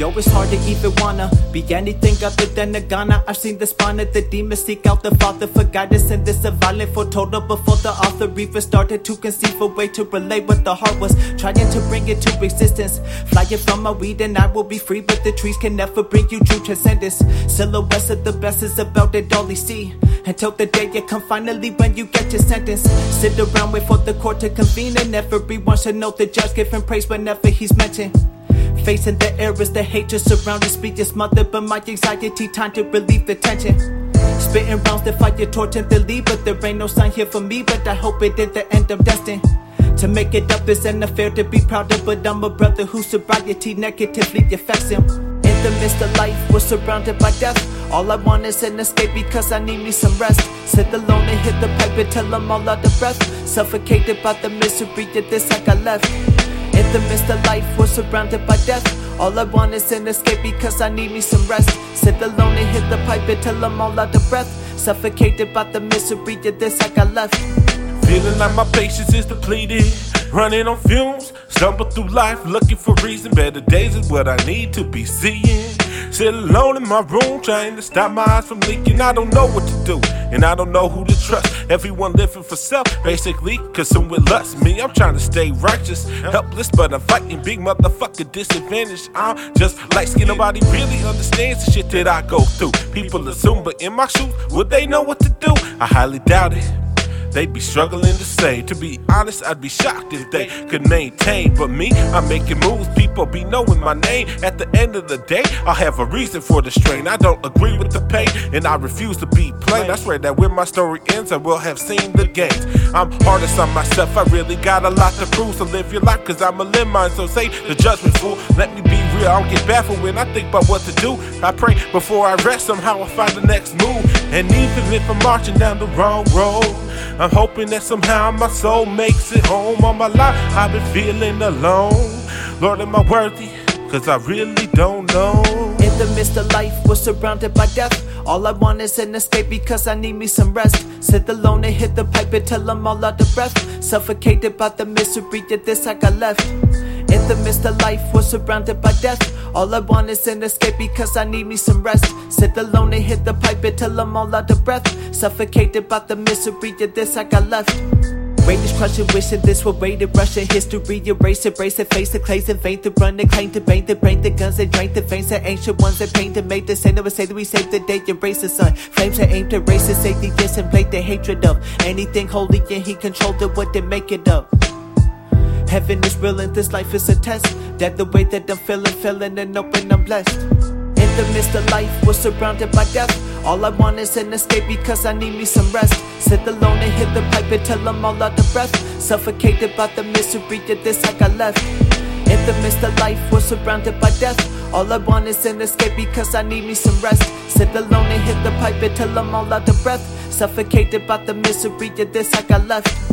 Yo, it's hard to even wanna be anything other than a Ghana. I've seen the spawn of the demons seek out the father for guidance, and this a violent foretold before the author even started to conceive a way to relate what the heart was trying to bring it to existence. Flying from my weed, and I will be free, but the trees can never bring you true transcendence. Silhouettes of the best is about it all you see. Until the day you come finally when you get your sentence. Sit around, wait for the court to convene, and everyone should know the judge giving praise whenever he's mentioned. Facing the errors, the hatred surrounding speech is smothered, but my anxiety time to relieve the tension. Spitting rounds fight your torch and the lead, but there ain't no sign here for me. But I hope it is the end of destined. To make it up isn't affair to be proud of, but I'm a brother whose sobriety negatively affects him. In the midst of life, we're surrounded by death. All I want is an escape because I need me some rest. Sit alone and hit the pipe until I'm all out of breath. Suffocated by the misery of this I got left. In the midst of life, we're surrounded by death. All I want is an escape because I need me some rest. Sit alone and hit the pipe until I'm all out of breath. Suffocated by the misery of this I got left. Feeling like my patience is depleted. Running on fumes, stumble through life looking for reason. Better days is what I need to be seeing. Sit alone in my room, trying to stop my eyes from leaking. I don't know what to do, and I don't know who to trust. Everyone living for self, basically consumed with lust. Me, I'm trying to stay righteous, helpless, but I'm fighting big motherfucker disadvantage. I'm just like nobody really understands the shit that I go through. People assume, but in my shoes, would they know what to do? I highly doubt it they'd be struggling to say. To be honest, I'd be shocked if they could maintain. But me, I'm making moves, people be knowing my name. At the end of the day, I'll have a reason for the strain. I don't agree with the pain, and I refuse to be plain. I swear that when my story ends, I will have seen the gains. I'm hardest on myself, I really got a lot to prove. So live your life, cause I'm a live mine. So say the judgment fool, let me be real. I don't get baffled when I think about what to do. I pray before I rest, somehow I find the next move. And even if I'm marching down the wrong road, I'm hoping that somehow my soul makes it home. All my life I've been feeling alone. Lord, am I worthy? Cause I really don't know. In the midst of life, we're surrounded by death. All I want is an escape because I need me some rest. Sit alone and hit the pipe until I'm all out of breath. Suffocated by the misery of this I got left. The midst of life, we're surrounded by death. All I want is an escape because I need me some rest. Sit alone and hit the pipe until I'm all out of breath. Suffocated by the misery of this I got left. is crushing, wishing this were rated Russian history. Erase it, brace it, face the clays and faint to run and claim to bang the brain, the guns that drain the veins, the ancient ones that paint to make the same. Never say that we save the day, erase the sun. Flames that aim to race the safety, yes, and play the hatred of anything holy, and he controlled it, what they make it up. Heaven is real and this life is a test. That the way that I'm feeling, feeling and open, I'm blessed. In the midst of life, we're surrounded by death. All I want is an escape because I need me some rest. Sit alone and hit the pipe until I'm all out of breath. Suffocated by the misery of this I got left. In the midst of life, we're surrounded by death. All I want is an escape because I need me some rest. Sit alone and hit the pipe until I'm all out of breath. Suffocated by the misery of this I got left.